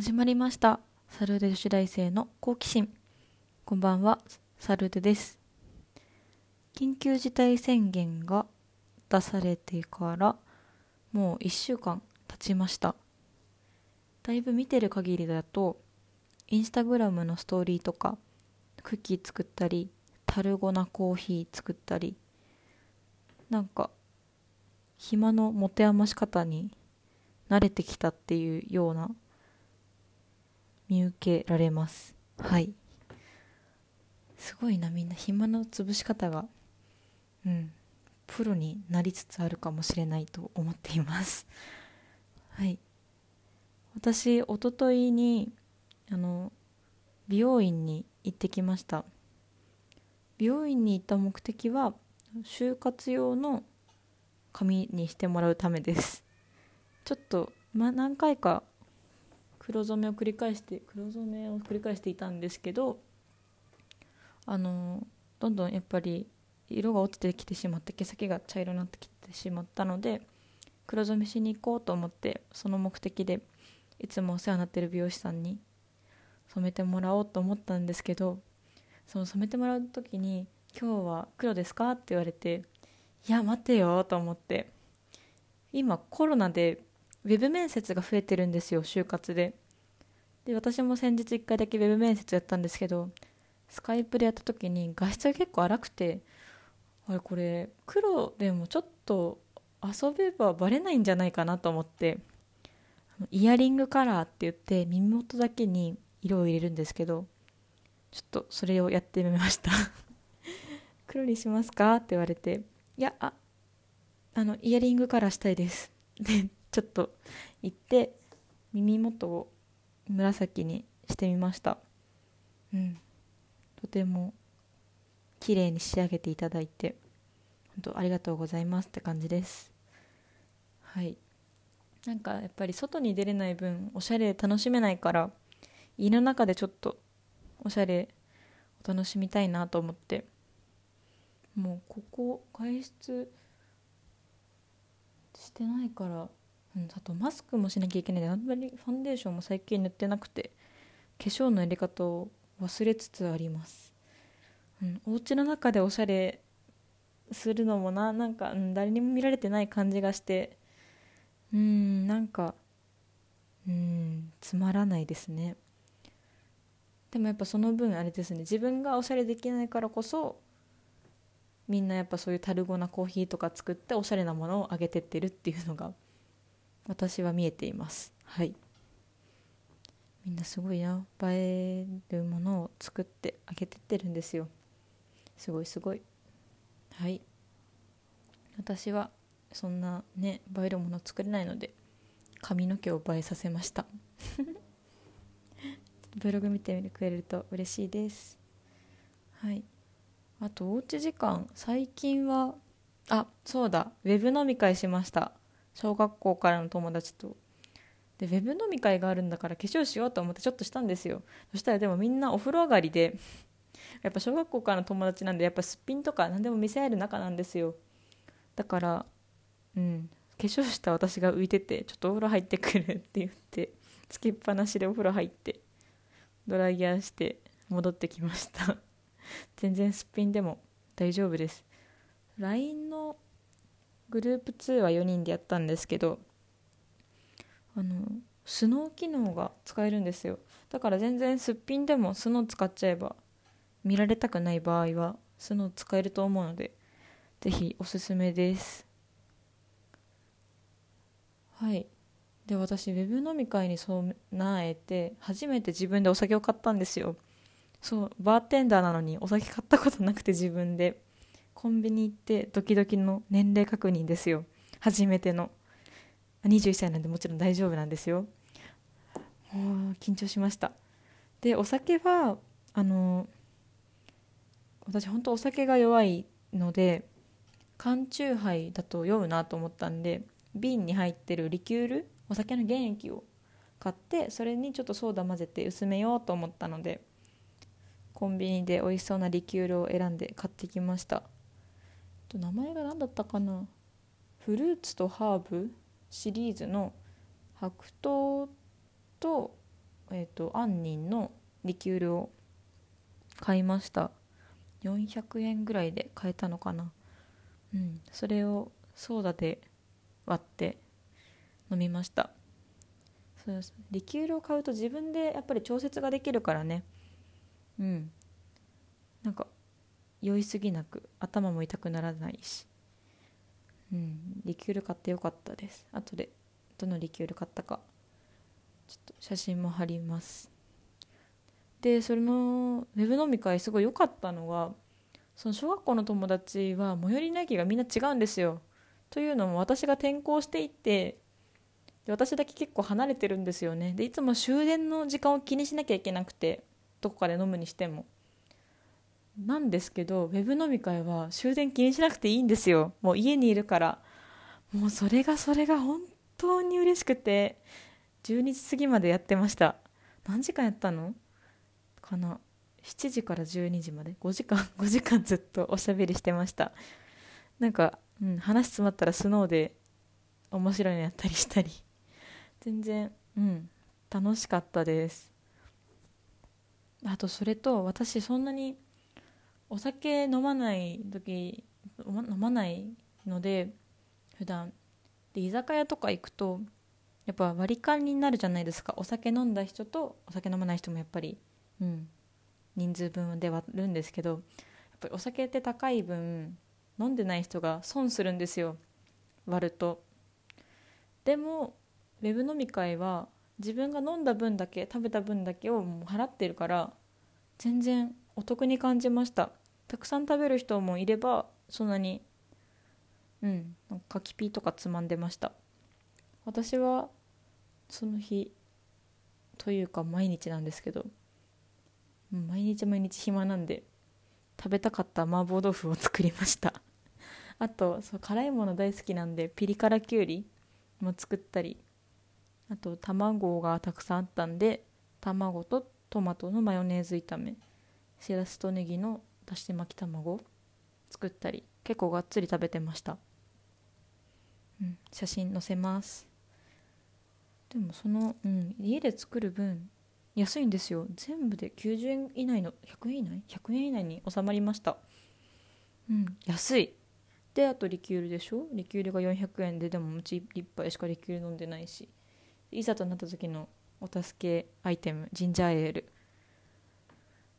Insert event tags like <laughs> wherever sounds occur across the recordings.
始まりました。サルーデ女子大生の好奇心。こんばんは。サルーデです。緊急事態宣言が出されてからもう1週間経ちました。だいぶ見てる限りだとインスタグラムのストーリーとかクッキー作ったりタルゴナコーヒー作ったりなんか暇の持て余し方に慣れてきたっていうような見受けられます。はい。すごいなみんな。暇の潰し方がうんプロになりつつあるかもしれないと思っています。はい。私おとといにあの美容院に行ってきました。美容院に行った目的は就活用の髪にしてもらうためです。ちょっと、ま、何回か黒染めを繰り返して黒染めを繰り返していたんですけどあのどんどんやっぱり色が落ちてきてしまって毛先が茶色になってきてしまったので黒染めしに行こうと思ってその目的でいつもお世話になってる美容師さんに染めてもらおうと思ったんですけどその染めてもらう時に「今日は黒ですか?」って言われて「いや待てよ」と思って今コロナでウェブ面接が増えてるんですよ就活でで私も先日1回だけウェブ面接やったんですけどスカイプでやった時に画質が結構荒くてあれこれ黒でもちょっと遊べばバレないんじゃないかなと思ってイヤリングカラーって言って耳元だけに色を入れるんですけどちょっとそれをやってみました。<laughs> 黒にしますかって言われていやああのイヤリングカラーしたいです。でちょっと行って耳元を紫にしてみました。うん。とても綺麗に仕上げていただいて本当ありがとうございますって感じです。はい。なんかやっぱり外に出れない分おしゃれ楽しめないから家の中でちょっとおしゃれお楽しみたいなと思って。もうここ外出してないからうん、あとマスクもしなきゃいけない。であんまりファンデーションも最近塗ってなくて化粧のやり方を忘れつつあります、うん、お家の中でおしゃれするのもななんか、うん、誰にも見られてない感じがしてうんなんかうんつまらないですね。でもやっぱその分あれですね。自分がおしゃれできないからこそみんなやっぱそういうタルゴなコーヒーとか作っておしゃれなものをあげてってるっていうのが私は見えています。はい。みんなすごいな。映えるものを作ってあげてってるんですよ。すごいすごい。はい。私はそんなね映えるもの作れないので髪の毛を映えさせました。<laughs> ブログ見てくれると嬉しいです。はい。あとおうち時間。最近はあそうだ。ウェブ飲み会しました小学校からの友達と。でウェブ飲み会があるんだから化粧しようと思ってちょっとしたんですよ。そしたらでもみんなお風呂上がりで <laughs> やっぱ小学校からの友達なんでやっぱすっぴんとか何でも見せ合える仲なんですよ。だからうん化粧した私が浮いててちょっとお風呂入ってくるって言ってつけっぱなしでお風呂入ってドライヤーして戻ってきました。<laughs> 全然すっぴんでも大丈夫です。LINE のグループ2は4人でやったんですけどあのスノー機能が使えるんですよ。だから全然すっぴんでもスノー使っちゃえば見られたくない場合はスノー使えると思うのでぜひおすすめです。はい。で私ウェブ飲み会に備えて初めて自分でお酒を買ったんですよ。そうバーテンダーなのにお酒買ったことなくて自分で。コンビニ行ってドキドキの年齢確認ですよ。初めての。21歳なんでもちろん大丈夫なんですよ。もう緊張しました。でお酒はあの私本当お酒が弱いので缶チューハイだと酔うなと思ったんで瓶に入ってるリキュールお酒の原液を買ってそれにちょっとソーダ混ぜて薄めようと思ったのでコンビニで美味しそうなリキュールを選んで買ってきました。と名前が何だったかな？フルーツとハーブシリーズの白桃とえーと、杏仁のリキュールを買いました。400円ぐらいで買えたのかな？うんそれをソーダで割って飲みました。そうです。リキュールを買うと自分でやっぱり調節ができるからね。うん。酔いすぎなく頭も痛くならないし。うんリキュール買ってよかったです。後でどのリキュール買ったかちょっと写真も貼ります。でそれのウェブ飲み会すごい良かったのがその小学校の友達は最寄りの駅がみんな違うんですよ。というのも私が転校していってで私だけ結構離れてるんですよね。でいつも終電の時間を気にしなきゃいけなくてどこかで飲むにしても。なんですけどウェブ飲み会は終電気にしなくていいんですよ。もう家にいるから。もうそれがそれが本当に嬉しくて。12時過ぎまでやってました。何時間やったの？かな。7時から12時まで。5時間。<laughs> 5時間ずっとおしゃべりしてました。なんか、うん、話詰まったらスノーで面白いのやったりしたり。全然うん楽しかったです。あとそれと私そんなにお酒飲まない時飲まないので普段。で居酒屋とか行くとやっぱ割り勘になるじゃないですか。お酒飲んだ人とお酒飲まない人もやっぱり、うん、人数分で割るんですけどやっぱりお酒って高い分飲んでない人が損するんですよ。割ると。でもウェブ飲み会は自分が飲んだ分だけ食べた分だけをもう払ってるから全然お得に感じました。たくさん食べる人もいればそんなにうん柿ピーとかつまんでました。私はその日というか毎日なんですけど毎日毎日暇なんで食べたかった麻婆豆腐を作りました。<laughs> あとそう辛いもの大好きなんでピリ辛きゅうりも作ったりあと卵がたくさんあったんで卵とトマトのマヨネーズ炒めしらすとネギのだし巻き卵作ったり結構がっつり食べてました、うん、写真載せます。でもその、うん、家で作る分安いんですよ。全部で90円以内の100円以内？100円以内に収まりました。うん安い。であとリキュールでしょ？リキュールが400円ででもうち1杯しかリキュール飲んでないし。いざとなった時のお助けアイテムジンジャーエール。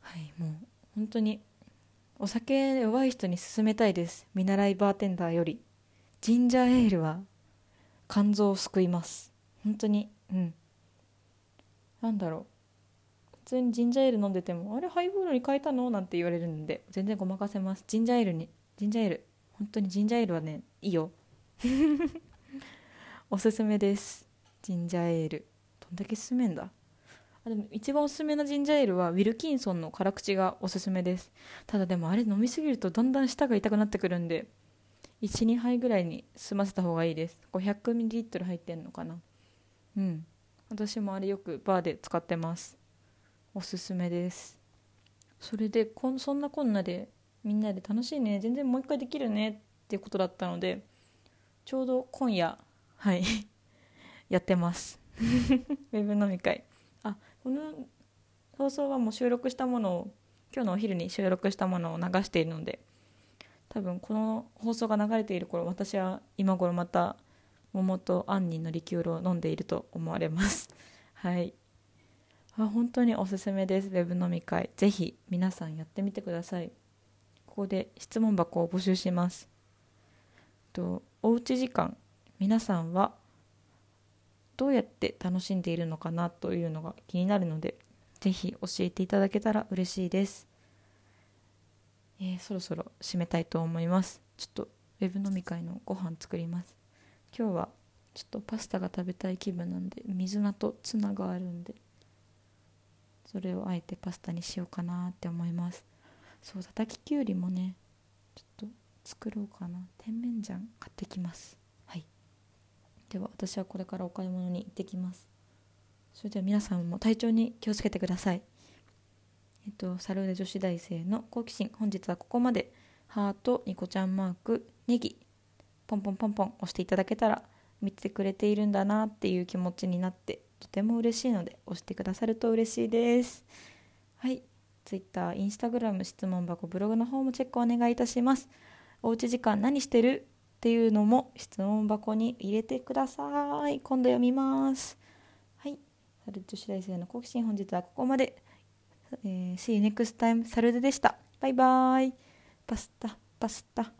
はいもう本当にお酒弱い人に勧めたいです。見習いバーテンダーより。ジンジャーエールは肝臓を救います。本当に。うん。なんだろう。普通にジンジャーエール飲んでてもあれハイボールに変えたの？なんて言われるんで全然ごまかせます。ジンジャーエールに。ジンジャーエール。本当にジンジャーエールはねいいよ。<laughs> おすすめです。ジンジャーエール。どんだけ進めんだ。で一番おすすめのジンジャーエールはウィルキンソンの辛口がおすすめです。ただでもあれ飲みすぎるとだんだん舌が痛くなってくるんで12杯ぐらいに済ませた方がいいです。500ml 入ってんのかな。うん。私もあれよくバーで使ってます。おすすめです。それでこんそんなこんなでみんなで楽しいね。全然もう一回できるね。っていうことだったのでちょうど今夜はい。<laughs> やってます。<laughs> ウェブ飲み会。この放送はもう収録したものを今日のお昼に収録したものを流しているので多分この放送が流れている頃私は今頃また桃と杏仁のリキュールを飲んでいると思われます。<laughs> はい。あ本当におすすめです。ウェブ飲み会。ぜひ皆さんやってみてください。ここで質問箱を募集します。とおうち時間。皆さんはどうやって楽しんでいるのかなというのが気になるのでぜひ教えていただけたら嬉しいです、えー、そろそろ締めたいと思います。ちょっとウェブ飲み会のご飯作ります。今日はちょっとパスタが食べたい気分なんで水菜とツナがあるんでそれをあえてパスタにしようかなって思います。そう叩ききゅうりもねちょっと作ろうかな。甜麺醤買ってきます。では私はこれからお買い物に行ってきます。それでは皆さんも体調に気をつけてください。えっとサルーデ女子大生の好奇心本日はここまで。ハートニコちゃんマークネギポンポンポンポン押していただけたら見てくれているんだなっていう気持ちになってとても嬉しいので押してくださると嬉しいです。はい。Twitter、Instagram 質問箱ブログの方もチェックお願いいたします。おうち時間何してる？っていうのも質問箱に入れてください。今度読みます。はい。サル女子大生の好奇心本日はここまで、えー、See you next time サルデでした。バイバイ。パスタパスタ。